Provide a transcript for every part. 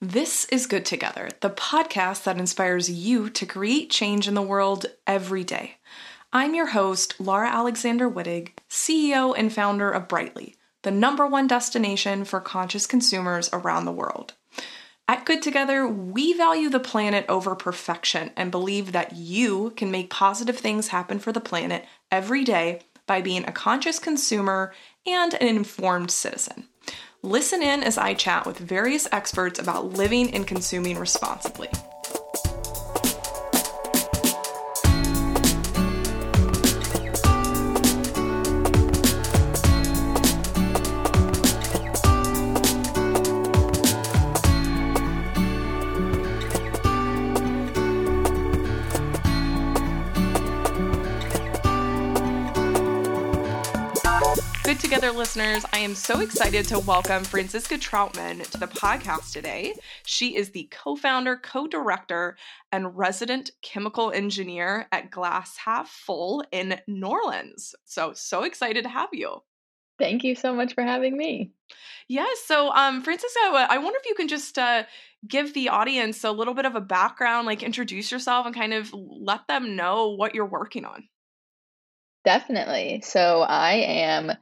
This is Good Together, the podcast that inspires you to create change in the world every day. I'm your host, Laura Alexander Wittig, CEO and founder of Brightly, the number one destination for conscious consumers around the world. At Good Together, we value the planet over perfection and believe that you can make positive things happen for the planet every day by being a conscious consumer and an informed citizen. Listen in as I chat with various experts about living and consuming responsibly. Together listeners, I am so excited to welcome Franziska Trautmann to the podcast today. She is the co founder, co director, and resident chemical engineer at Glass Half Full in New Orleans. So, so excited to have you. Thank you so much for having me. Yes. so, um, Franziska, I wonder if you can just uh, give the audience a little bit of a background, like introduce yourself and kind of let them know what you're working on. Definitely. So, I am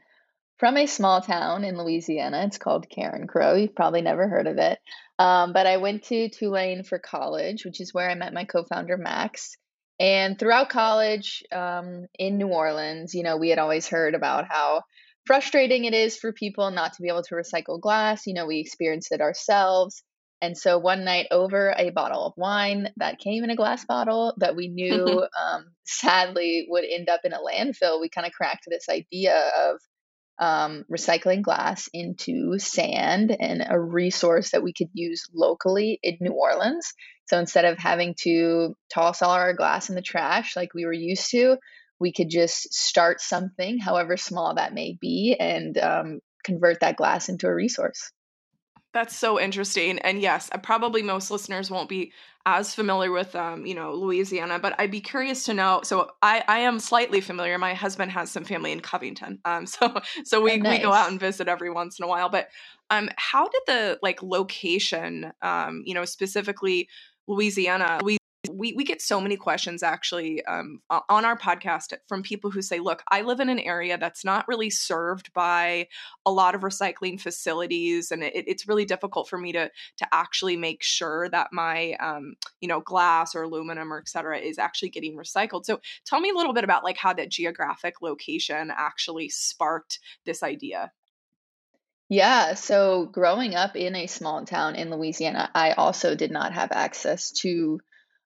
from a small town in Louisiana. It's called Carencro. You've probably never heard of it. Um, but I went to Tulane for college, which is where I met my co founder, Max. And throughout college um, in New Orleans, you know, we had always heard about how frustrating it is for people not to be able to recycle glass. You know, we experienced it ourselves. And so one night over a bottle of wine that came in a glass bottle that we knew um, sadly would end up in a landfill, we kind of cracked this idea of um, recycling glass into sand and a resource that we could use locally in New Orleans. So instead of having to toss all our glass in the trash like we were used to, we could just start something, however small that may be, and um, convert that glass into a resource. That's so interesting. And yes, uh, probably most listeners won't be as familiar with um, you know, Louisiana, but I'd be curious to know. So I, I am slightly familiar. My husband has some family in Covington. Um, so so we, oh, nice. we go out and visit every once in a while. But um how did the like location, um, you know, specifically Louisiana, we, we get so many questions actually um, on our podcast from people who say, look, I live in an area that's not really served by a lot of recycling facilities. And it, it's really difficult for me to, to actually make sure that my, um, you know, glass or aluminum or et cetera is actually getting recycled. So tell me a little bit about like how that geographic location actually sparked this idea. Yeah, so growing up in a small town in Louisiana, I also did not have access to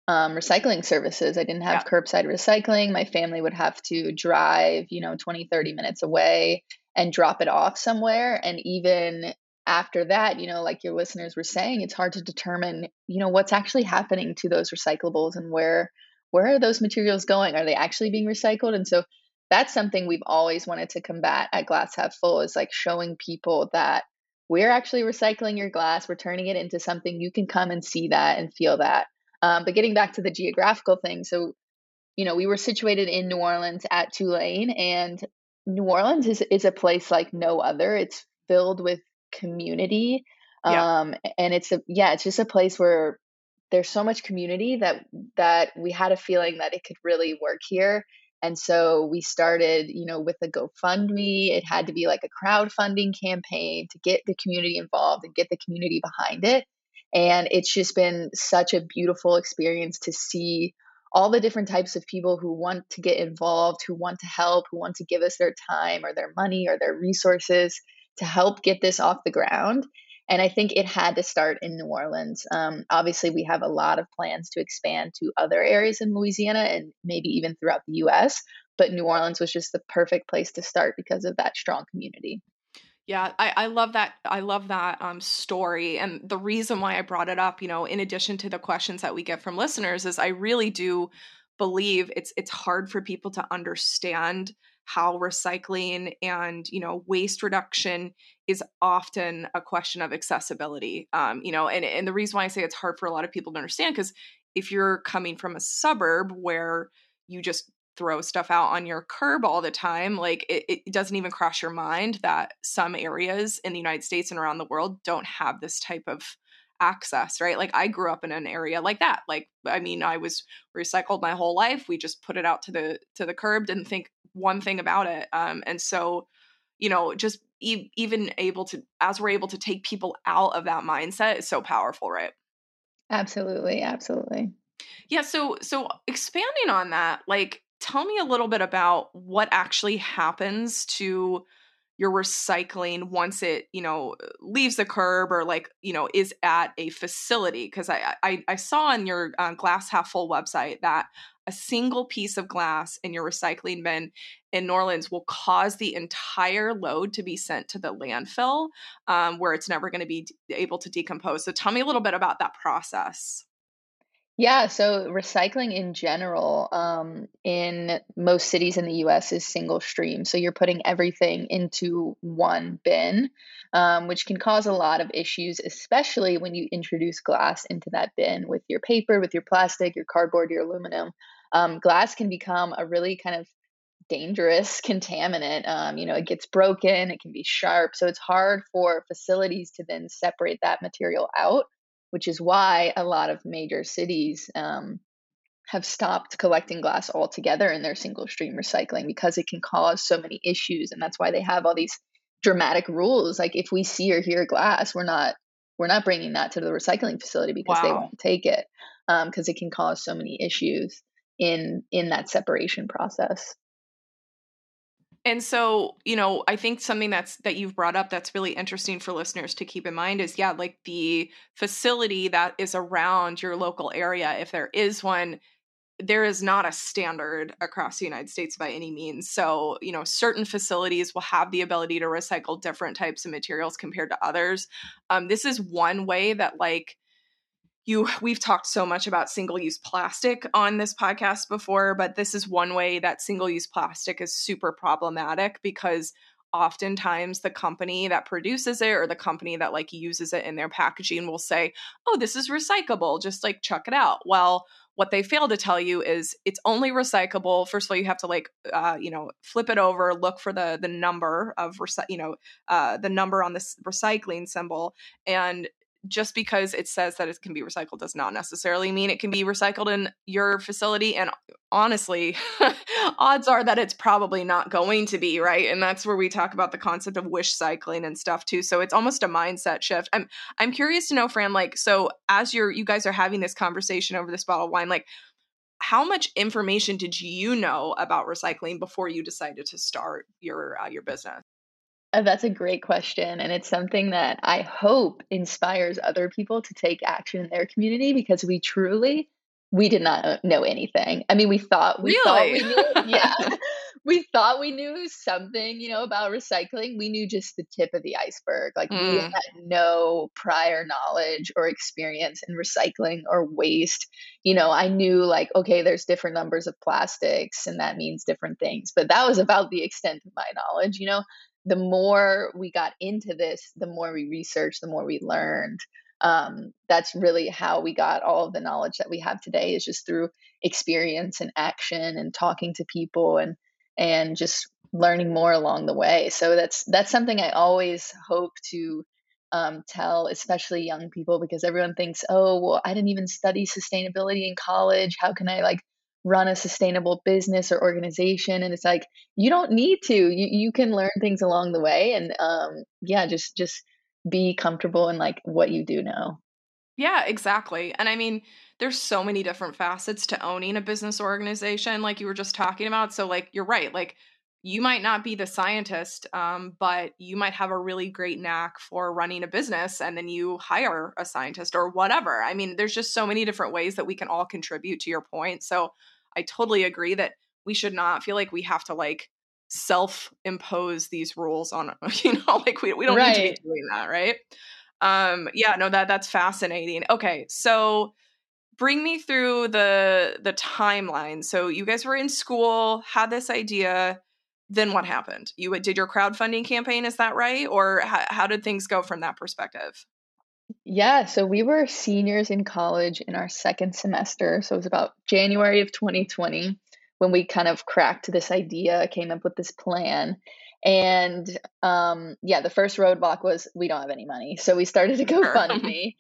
um, recycling services. I didn't have yeah. curbside recycling. My family would have to drive, you know, 20, 30 minutes away and drop it off somewhere. And even after that, you know, like your listeners were saying, it's hard to determine, you know, what's actually happening to those recyclables and where where are those materials going? Are they actually being recycled? And so that's something we've always wanted to combat at Glass Half Full is like showing people that we're actually recycling your glass, we're turning it into something you can come and see that and feel that. Um, but getting back to the geographical thing, so you know, we were situated in New Orleans at Tulane, and New Orleans is is a place like no other. It's filled with community, yeah. um, and it's a yeah, it's just a place where there's so much community that that we had a feeling that it could really work here. And so we started, you know, with a GoFundMe. It had to be like a crowdfunding campaign to get the community involved and get the community behind it. And it's just been such a beautiful experience to see all the different types of people who want to get involved, who want to help, who want to give us their time or their money or their resources to help get this off the ground. And I think it had to start in New Orleans. Um, obviously, we have a lot of plans to expand to other areas in Louisiana and maybe even throughout the US. But New Orleans was just the perfect place to start because of that strong community. Yeah, I, I love that. I love that um, story. And the reason why I brought it up, you know, in addition to the questions that we get from listeners, is I really do believe it's it's hard for people to understand how recycling and you know waste reduction is often a question of accessibility um, you know and, and the reason why i say it's hard for a lot of people to understand because if you're coming from a suburb where you just throw stuff out on your curb all the time like it, it, doesn't even cross your mind that some areas in the united states and around the world don't have this type of access, right? Like I grew up in an area like that. Like I mean, I was recycled my whole life. We just put it out to the to the curb, didn't think one thing about it. Um, and so, you know, just e- even able to as we're able to take people out of that mindset is so powerful, right? Absolutely, absolutely. Yeah, so so expanding on that, like tell me a little bit about what actually happens to your recycling once it you know leaves the curb or like you know is at a facility because I, I, I saw on your uh, glass half full website that a single piece of glass in your recycling bin in New Orleans will cause the entire load to be sent to the landfill um, where it's never going to be able to decompose. So tell me a little bit about that process. Yeah, so recycling in general um, in most cities in the US is single stream. So you're putting everything into one bin, um, which can cause a lot of issues, especially when you introduce glass into that bin with your paper, with your plastic, your cardboard, your aluminum. Um, glass can become a really kind of dangerous contaminant. Um, you know, it gets broken, it can be sharp. So it's hard for facilities to then separate that material out which is why a lot of major cities um, have stopped collecting glass altogether in their single stream recycling because it can cause so many issues and that's why they have all these dramatic rules like if we see or hear glass we're not we're not bringing that to the recycling facility because wow. they won't take it because um, it can cause so many issues in in that separation process and so, you know, I think something that's that you've brought up that's really interesting for listeners to keep in mind is yeah, like the facility that is around your local area, if there is one, there is not a standard across the United States by any means. So, you know, certain facilities will have the ability to recycle different types of materials compared to others. Um, this is one way that, like, you we've talked so much about single use plastic on this podcast before but this is one way that single use plastic is super problematic because oftentimes the company that produces it or the company that like uses it in their packaging will say oh this is recyclable just like chuck it out. Well what they fail to tell you is it's only recyclable first of all you have to like uh, you know flip it over look for the the number of reci- you know uh, the number on this recycling symbol and just because it says that it can be recycled does not necessarily mean it can be recycled in your facility. And honestly, odds are that it's probably not going to be, right? And that's where we talk about the concept of wish cycling and stuff too. So it's almost a mindset shift. I'm I'm curious to know, Fran, like, so as you're you guys are having this conversation over this bottle of wine, like how much information did you know about recycling before you decided to start your uh, your business? Uh, that's a great question. And it's something that I hope inspires other people to take action in their community because we truly, we did not know anything. I mean, we thought we really? thought we knew. Yeah. we thought we knew something, you know, about recycling. We knew just the tip of the iceberg. Like mm. we had no prior knowledge or experience in recycling or waste. You know, I knew like, okay, there's different numbers of plastics and that means different things. But that was about the extent of my knowledge, you know the more we got into this, the more we researched, the more we learned. Um, that's really how we got all of the knowledge that we have today is just through experience and action and talking to people and and just learning more along the way. So that's that's something I always hope to um, tell, especially young people, because everyone thinks, oh, well, I didn't even study sustainability in college. How can I like run a sustainable business or organization and it's like you don't need to you, you can learn things along the way and um yeah just just be comfortable in like what you do know. Yeah exactly and i mean there's so many different facets to owning a business organization like you were just talking about so like you're right like you might not be the scientist um, but you might have a really great knack for running a business and then you hire a scientist or whatever i mean there's just so many different ways that we can all contribute to your point so I totally agree that we should not feel like we have to like self impose these rules on you know like we, we don't right. need to be doing that right? Um yeah no that that's fascinating. Okay so bring me through the the timeline. So you guys were in school had this idea then what happened? You did your crowdfunding campaign is that right? Or how, how did things go from that perspective yeah, so we were seniors in college in our second semester. So it was about January of 2020 when we kind of cracked this idea, came up with this plan. And um, yeah, the first roadblock was we don't have any money. So we started to go fund me.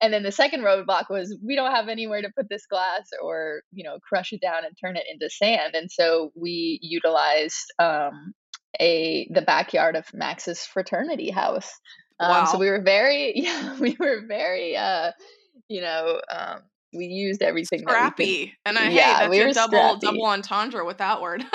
and then the second roadblock was we don't have anywhere to put this glass or you know crush it down and turn it into sand and so we utilized um, a the backyard of max's fraternity house um, wow. so we were very yeah we were very uh, you know um, we used everything scrappy and i yeah, hey that's we your double scrappy. double entendre with that word.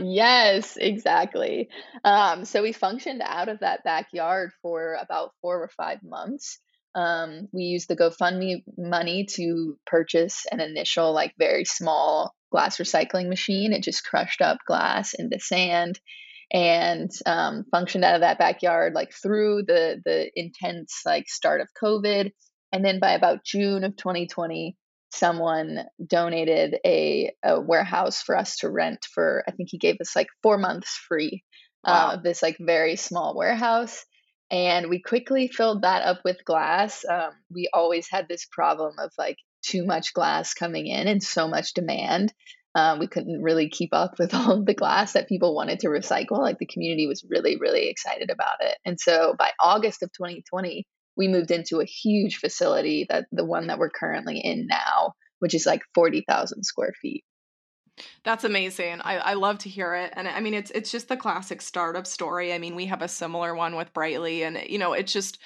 Yes exactly. Um, so we functioned out of that backyard for about four or five months. Um, we used the gofundme money to purchase an initial like very small glass recycling machine. It just crushed up glass into sand and um, functioned out of that backyard like through the the intense like start of covid and then by about June of 2020, someone donated a, a warehouse for us to rent for, I think he gave us like four months free uh, wow. uh, this like very small warehouse. And we quickly filled that up with glass. Um, we always had this problem of like too much glass coming in and so much demand. Uh, we couldn't really keep up with all the glass that people wanted to recycle. Like the community was really, really excited about it. And so by August of 2020, we moved into a huge facility that the one that we're currently in now, which is like 40,000 square feet. That's amazing. I, I love to hear it. And I mean it's it's just the classic startup story. I mean, we have a similar one with Brightly and you know, it's just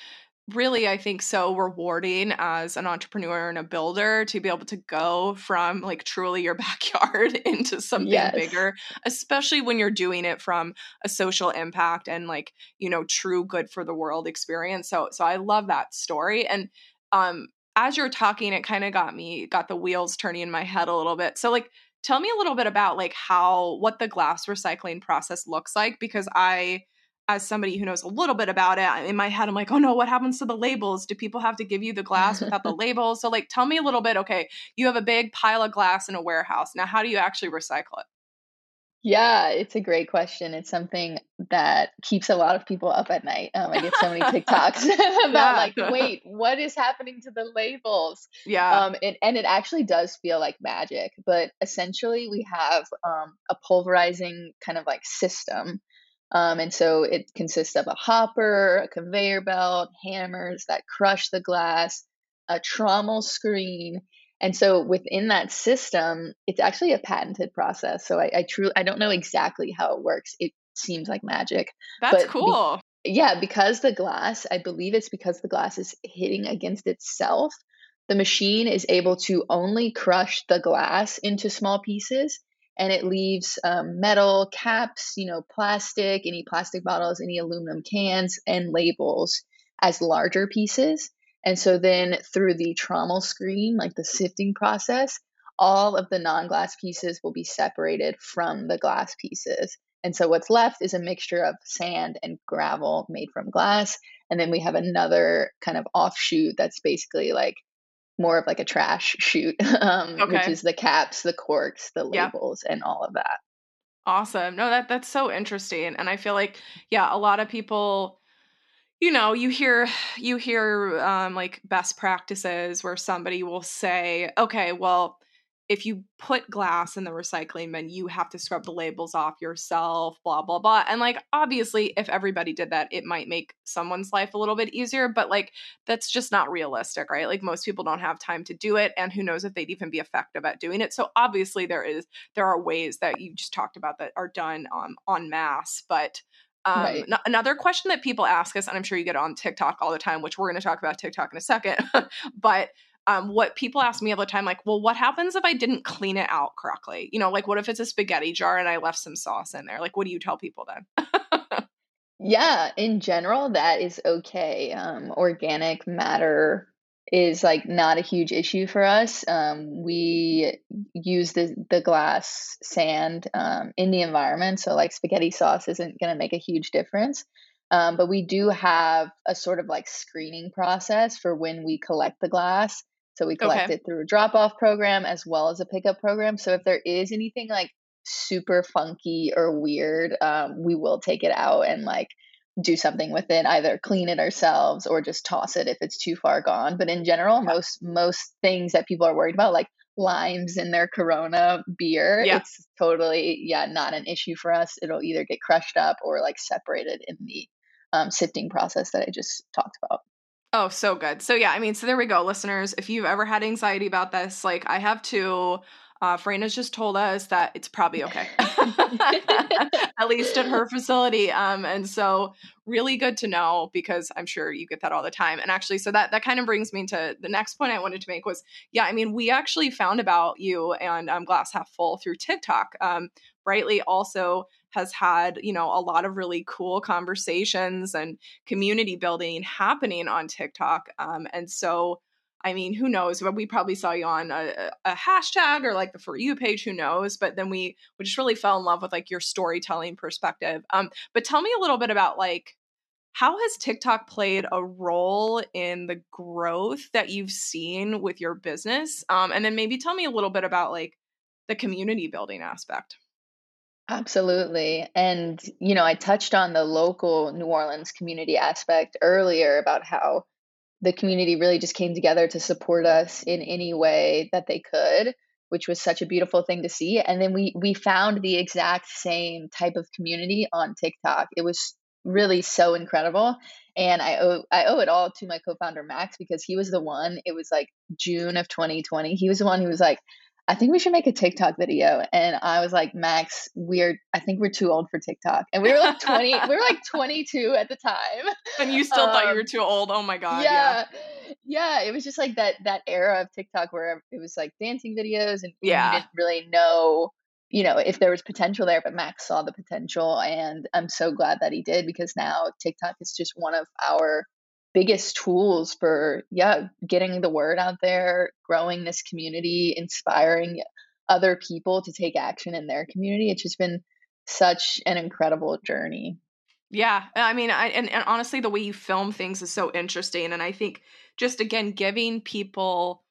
really i think so rewarding as an entrepreneur and a builder to be able to go from like truly your backyard into something yes. bigger especially when you're doing it from a social impact and like you know true good for the world experience. So so i love that story. And um as you're talking it kind of got me got the wheels turning in my head a little bit. So like tell me a little bit about like how what the glass recycling process looks like because i as somebody who knows a little bit about it, in my head, I'm like, oh no, what happens to the labels? Do people have to give you the glass without the labels? So, like, tell me a little bit. Okay, you have a big pile of glass in a warehouse. Now, how do you actually recycle it? Yeah, it's a great question. It's something that keeps a lot of people up at night. Um, I get so many TikToks about yeah. like, wait, what is happening to the labels? Yeah. Um, it, and it actually does feel like magic. But essentially, we have um, a pulverizing kind of like system um, and so it consists of a hopper, a conveyor belt, hammers that crush the glass, a trommel screen. And so within that system, it's actually a patented process. So I, I truly I don't know exactly how it works. It seems like magic. That's cool. Be, yeah, because the glass, I believe it's because the glass is hitting against itself. The machine is able to only crush the glass into small pieces and it leaves um, metal caps, you know, plastic, any plastic bottles, any aluminum cans, and labels as larger pieces. And so then through the trommel screen, like the sifting process, all of the non glass pieces will be separated from the glass pieces. And so what's left is a mixture of sand and gravel made from glass. And then we have another kind of offshoot that's basically like more of like a trash shoot, um, okay. which is the caps, the corks, the labels, yeah. and all of that. Awesome. No, that that's so interesting, and I feel like yeah, a lot of people you know you hear you hear um, like best practices where somebody will say okay well if you put glass in the recycling bin, you have to scrub the labels off yourself, blah, blah, blah. And like, obviously, if everybody did that, it might make someone's life a little bit easier, but like, that's just not realistic, right? Like, most people don't have time to do it. And who knows if they'd even be effective at doing it. So, obviously, there is, there are ways that you just talked about that are done um, en masse. But um, right. n- another question that people ask us, and I'm sure you get on TikTok all the time, which we're going to talk about TikTok in a second, but um, what people ask me all the time, like, well, what happens if I didn't clean it out correctly? You know, like, what if it's a spaghetti jar and I left some sauce in there? Like, what do you tell people then? yeah, in general, that is okay. Um, organic matter is like not a huge issue for us. Um, we use the the glass sand um, in the environment, so like spaghetti sauce isn't going to make a huge difference. Um, but we do have a sort of like screening process for when we collect the glass. So we collect okay. it through a drop off program as well as a pickup program. So if there is anything like super funky or weird, um, we will take it out and like do something with it, either clean it ourselves or just toss it if it's too far gone. But in general, yeah. most most things that people are worried about, like limes in their Corona beer, yeah. it's totally yeah not an issue for us. It'll either get crushed up or like separated in the um, sifting process that I just talked about. Oh, so good. So yeah, I mean, so there we go, listeners. If you've ever had anxiety about this, like I have too, uh, Frena's just told us that it's probably okay, at least at her facility. Um, and so really good to know because I'm sure you get that all the time. And actually, so that that kind of brings me to the next point I wanted to make was, yeah, I mean, we actually found about you and um, Glass Half Full through TikTok. Um, Brightly also has had, you know, a lot of really cool conversations and community building happening on TikTok. Um, and so, I mean, who knows? But we probably saw you on a, a, hashtag or like the For You page, who knows? But then we, we just really fell in love with like your storytelling perspective. Um, but tell me a little bit about like, how has TikTok played a role in the growth that you've seen with your business? Um, and then maybe tell me a little bit about like the community building aspect. Absolutely. And, you know, I touched on the local New Orleans community aspect earlier about how the community really just came together to support us in any way that they could, which was such a beautiful thing to see. And then we we found the exact same type of community on TikTok. It was really so incredible. And I owe I owe it all to my co-founder Max because he was the one, it was like June of 2020. He was the one who was like, I think we should make a TikTok video. And I was like, Max, we're, I think we're too old for TikTok. And we were like 20, we were like 22 at the time. And you still um, thought you were um, too old. Oh my God. Yeah, yeah. Yeah. It was just like that, that era of TikTok where it was like dancing videos and yeah. you didn't really know, you know, if there was potential there, but Max saw the potential. And I'm so glad that he did because now TikTok is just one of our biggest tools for yeah getting the word out there growing this community inspiring other people to take action in their community. It's just been such an incredible journey. Yeah i mean I, and, and honestly the way you film things is so interesting and i think just again giving people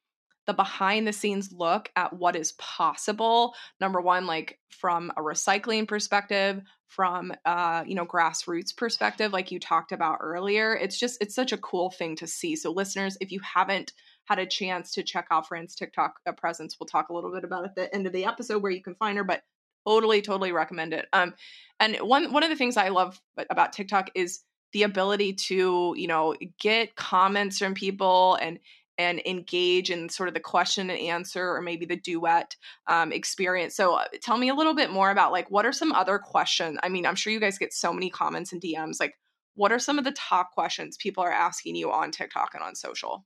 the behind the scenes look at what is possible number one like from a recycling perspective from uh you know grassroots perspective like you talked about earlier it's just it's such a cool thing to see. So listeners if you haven't had a chance to check out Fran's TikTok uh, presence we'll talk a little bit about at the end of the episode where you can find her but totally totally recommend it. Um and one one of the things I love about TikTok is the ability to you know get comments from people and and engage in sort of the question and answer or maybe the duet um, experience. So uh, tell me a little bit more about like what are some other questions i mean i'm sure you guys get so many comments and dms like what are some of the top questions people are asking you on tiktok and on social?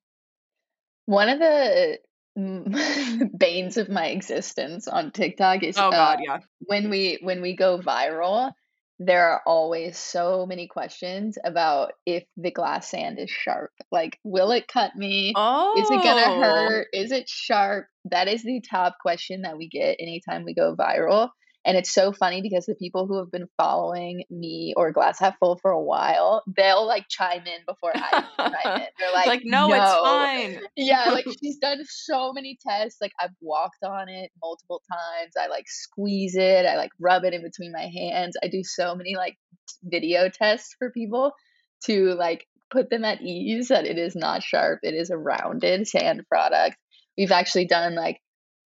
One of the banes of my existence on tiktok is oh god uh, yeah. when we when we go viral there are always so many questions about if the glass sand is sharp. Like, will it cut me? Oh. Is it going to oh. hurt? Is it sharp? That is the top question that we get anytime we go viral. And it's so funny because the people who have been following me or Glass Half Full for a while, they'll like chime in before I chime in. They're like, like no, no, it's fine. Yeah, like she's done so many tests. Like I've walked on it multiple times. I like squeeze it. I like rub it in between my hands. I do so many like video tests for people to like put them at ease that it is not sharp. It is a rounded sand product. We've actually done like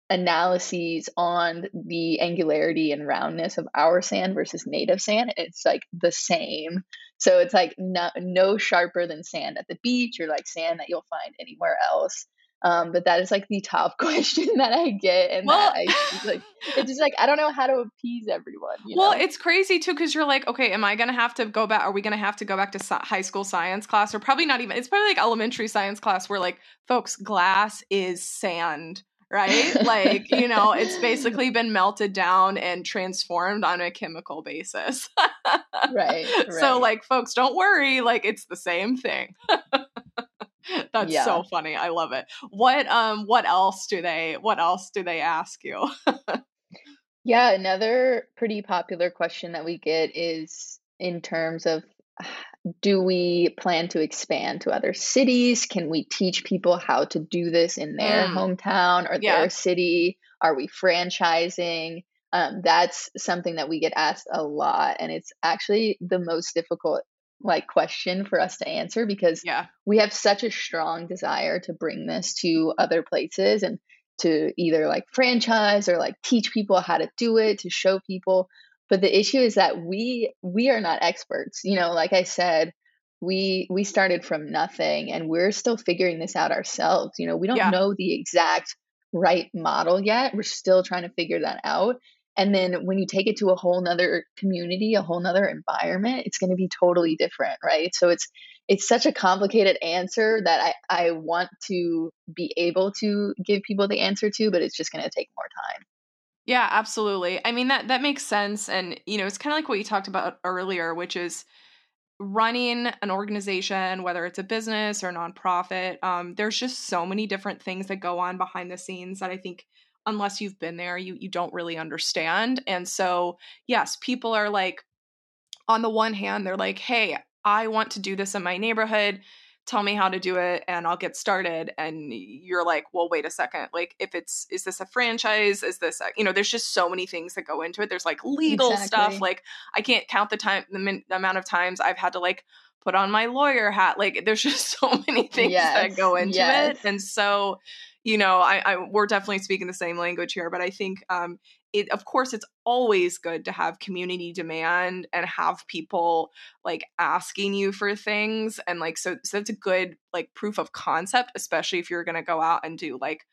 analyses on the angularity and roundness of our sand versus native sand it's like the same so it's like no, no sharper than sand at the beach or like sand that you'll find anywhere else um, but that is like the top question that I get, and well, that I like it's just like I don't know how to appease everyone. well, know? it's crazy too because you're like, okay, am I gonna have to go back? Are we gonna have to go back to high school science class, or probably not even? It's probably like elementary science class where like, folks, glass is sand right? like, you know, it's basically been melted down and transformed on a chemical basis. right, right. So, like, folks, don't worry. Like, it's the same thing. That's yeah. so funny. I love it. What um what else do they what else do they ask you? yeah, another pretty popular question that we get is in terms of do we plan to expand to other cities? Can we teach people how to do this in their mm. hometown or yeah. their city? Are we franchising? Um, that's something that we get asked a lot, and it's actually the most difficult like question for us to answer because yeah. we have such a strong desire to bring this to other places and to either like franchise or like teach people how to do it to show people but the issue is that we we are not experts you know like i said we we started from nothing and we're still figuring this out ourselves you know we don't yeah. know the exact right model yet we're still trying to figure that out and then when you take it to a whole nother community a whole nother environment it's going to be totally different right so it's it's such a complicated answer that i i want to be able to give people the answer to but it's just going to take more time yeah absolutely i mean that that makes sense and you know it's kind of like what you talked about earlier which is running an organization, whether it's a business or nonprofit, um, there's just so many different things that go on behind the scenes that I think unless you've been there, you you don't really understand. And so, yes, people are like on the one hand, they're like, "Hey, I want to do this in my neighborhood tell me how to do it and I'll get started. And you're like, well, wait a second. Like, if it's, is this a franchise? Is this, a, you know, there's just so many things that go into it. There's like legal exactly. stuff. Like, I can't count the time, the, min- the, amount of times I've had to like put on my lawyer hat. Like, there's just so many things yes. that go into yes. it. And so, you know, I, I, we're definitely speaking the same language here, but I think um, it of course it's always good to have community demand and have people like asking you for things and like so so that's a good like proof of concept especially if you're going to go out and do like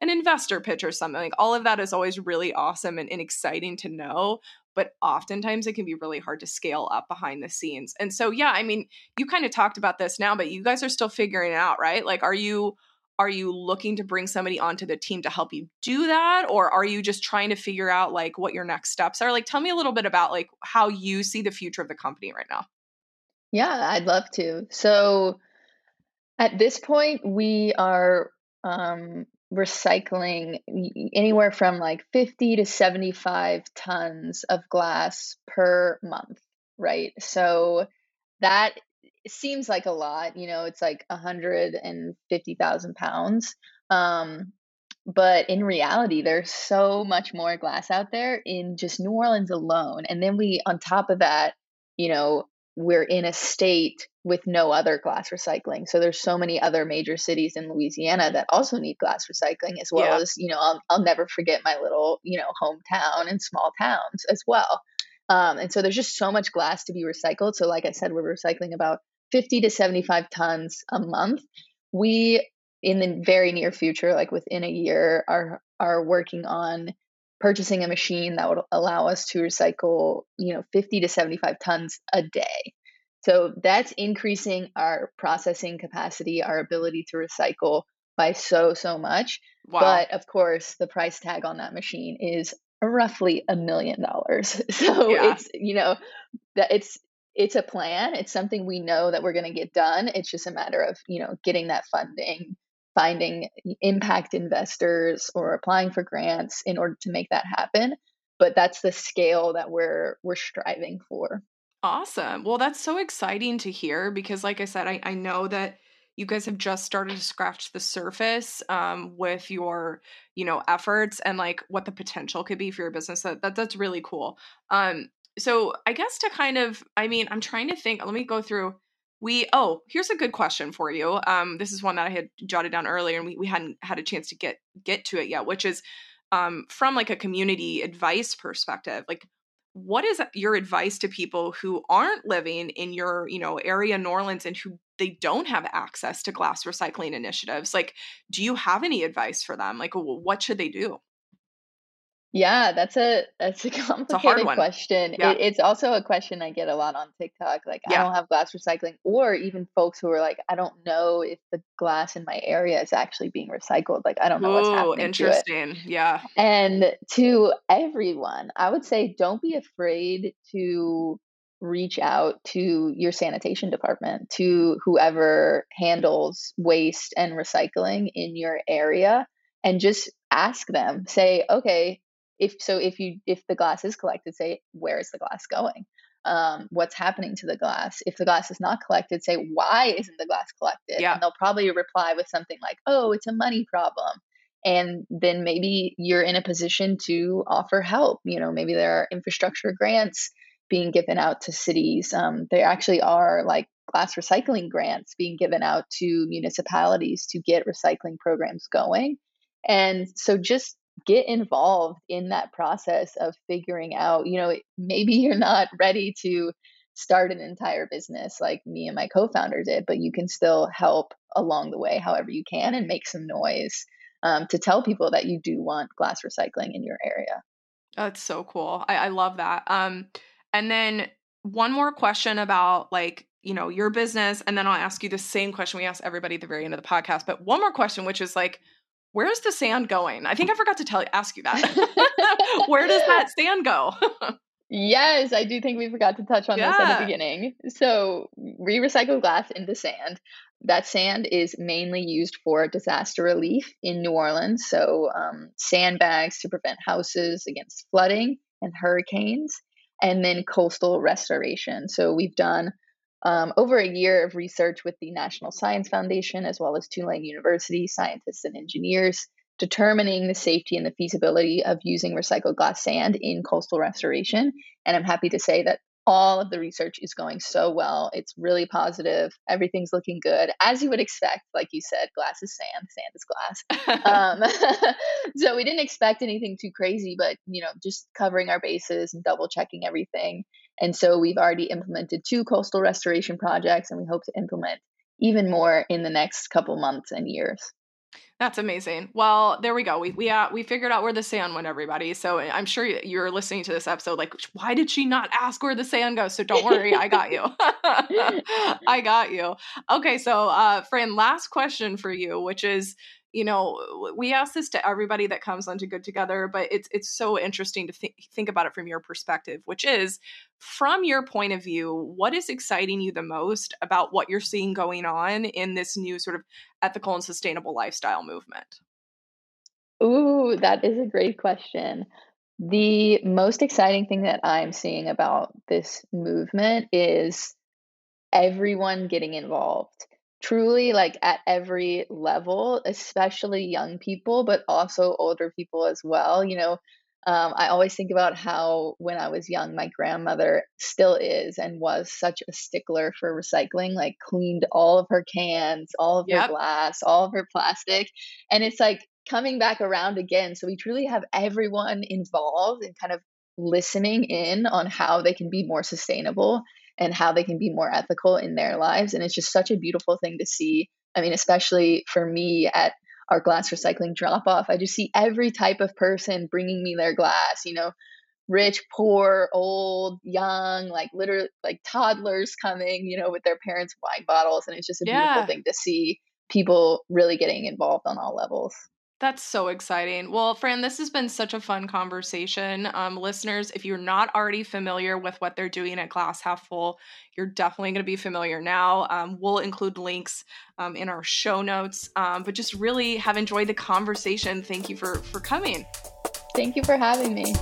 an investor pitch or something like all of that is always really awesome and, and exciting to know but oftentimes it can be really hard to scale up behind the scenes and so yeah i mean you kind of talked about this now but you guys are still figuring it out right? Like are you are you looking to bring somebody onto the team to help you do that? Or are you just trying to figure out like what your next steps are? Like tell me a little bit about like how you see the future of the company right now. Yeah i'd love to. So at this point we are um, recycling anywhere from like 50 to 75 tons of glass per month right? So that it seems like a lot. You know, it's like 150,000 pounds. Um, but in reality, there's so much more glass out there in just New Orleans alone. And then we, on top of that, you know, we're in a state with no other glass recycling. So there's so many other major cities in Louisiana that also need glass recycling as well yeah. as, you know, I'll, I'll never forget my little, you know, hometown and small towns as well. Um, and so there's just so much glass to be recycled. So like I said, we're recycling about 50 to 75 tons a month. We in the very near future, like within a year, are are working on purchasing a machine that would allow us to recycle, you know, 50 to 75 tons a day. So that's increasing our processing capacity, our ability to recycle by so so much. Wow. But of course, the price tag on that machine is roughly a million dollars. So yeah. it's you know that it's it's a plan. It's something we know that we're going to get done. It's just a matter of, you know, getting that funding, finding impact investors or applying for grants in order to make that happen. But that's the scale that we're we're striving for. Awesome. Well, that's so exciting to hear because like I said, I, I know that you guys have just started to scratch the surface um, with your you know efforts and like what the potential could be for your business that, that that's really cool um, so I guess to kind of, I mean, I'm trying to think. Let me go through. We oh, here's a good question for you. Um, this is one that I had jotted down earlier, and we, we hadn't had a chance to get get to it yet, which is um, from like a community advice perspective. Like, what is your advice to people who aren't living in your you know area, New Orleans, and who they don't have access to glass recycling initiatives? Like, do you have any advice for them? Like, what should they do? Yeah, that's a that's a complicated a question. Yeah. It, it's also a question I get a lot on TikTok. Like, yeah. I don't have glass recycling, or even folks who are like, I don't know if the glass in my area is actually being recycled. Like, I don't know Ooh, what's happening. Oh, interesting. Yeah. And to everyone, I would say, don't be afraid to reach out to your sanitation department, to whoever handles waste and recycling in your area, and just ask them. Say, okay if so if you if the glass is collected say where is the glass going? Um, what's happening to the glass? If the glass is not collected say why isn't the glass collected? Yeah. and they'll probably reply with something like oh it's a money problem. And then maybe you're in a position to offer help you know maybe there are infrastructure grants being given out to cities. Um, there actually are like glass recycling grants being given out to municipalities to get recycling programs going. And so just get involved in that process of figuring out, you know, maybe you're not ready to start an entire business like me and my co-founder did, but you can still help along the way however you can and make some noise um, to tell people that you do want glass recycling in your area. That's so cool. I, I love that. Um, and then one more question about like you know your business, and then I'll ask you the same question we ask everybody at the very end of the podcast. But one more question, which is like, where's the sand going? I think I forgot to tell ask you that. Where does that sand go? Yes, I do think we forgot to touch on yeah. this at the beginning. So, we recycle glass into sand. That sand is mainly used for disaster relief in New Orleans. So, um, sandbags to prevent houses against flooding and hurricanes, and then coastal restoration. So, we've done um, over a year of research with the National Science Foundation, as well as Tulane University scientists and engineers determining the safety and the feasibility of using recycled glass sand in coastal restoration. And I'm happy to say that all of the research is going so well. It's really positive. Everything's looking good, as you would expect. Like you said, glass is sand, sand is glass. um, so we didn't expect anything too crazy, but you know, just covering our bases and double checking everything. And so we've already implemented two coastal restoration projects, and we hope to implement even more in the next couple months and years. That's amazing. Well, there we go. We we uh, we figured out where the sand went, everybody. So I'm sure you're listening to this episode like, why did she not ask where the sand goes? So don't worry, I got you. I got you. Okay, so uh, Fran, last question for you, which is you know we ask this to everybody that comes onto good together but it's it's so interesting to th- think about it from your perspective which is from your point of view what is exciting you the most about what you're seeing going on in this new sort of ethical and sustainable lifestyle movement? Ooh that is a great question. The most exciting thing that i'm seeing about this movement is everyone getting involved truly like at every level, especially young people, but also older people as well. You know, um, I always think about how when I was young, my grandmother still is and was such a stickler for recycling, like cleaned all of her cans, all of yep. her glass, all of her plastic. And it's like coming back around again. So we truly have everyone involved and kind of listening in on how they can be more sustainable and how they can be more ethical in their lives. And it's just such a beautiful thing to see. I mean, especially for me at our glass recycling drop off, I just see every type of person bringing me their glass, you know, rich, poor, old, young, like literally like toddlers coming, you know, with their parents' wine bottles. And it's just a yeah. beautiful thing to see people really getting involved on all levels. That's so exciting. Well, Fran, this has been such a fun conversation. Um, listeners, if you're not already familiar with what they're doing at Glass Half Full, you're definitely going to be familiar now. Um, we'll include links um, in our show notes, um, but just really have enjoyed the conversation. Thank you for for coming. Thank you for having me.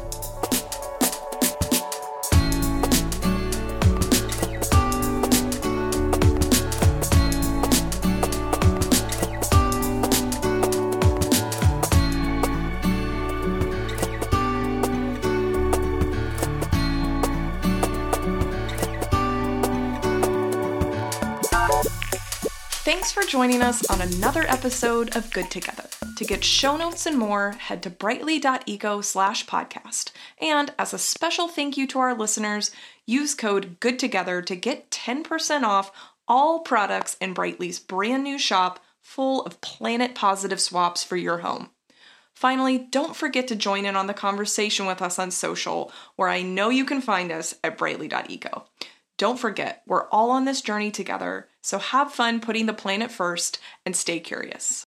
Joining us on another episode of Good Together. To get show notes and more, head to brightly.eco slash podcast. And as a special thank you to our listeners, use code Good Together to get 10% off all products in Brightly's brand new shop full of planet positive swaps for your home. Finally, don't forget to join in on the conversation with us on social, where I know you can find us at brightly.eco. Don't forget, we're all on this journey together, so have fun putting the planet first and stay curious.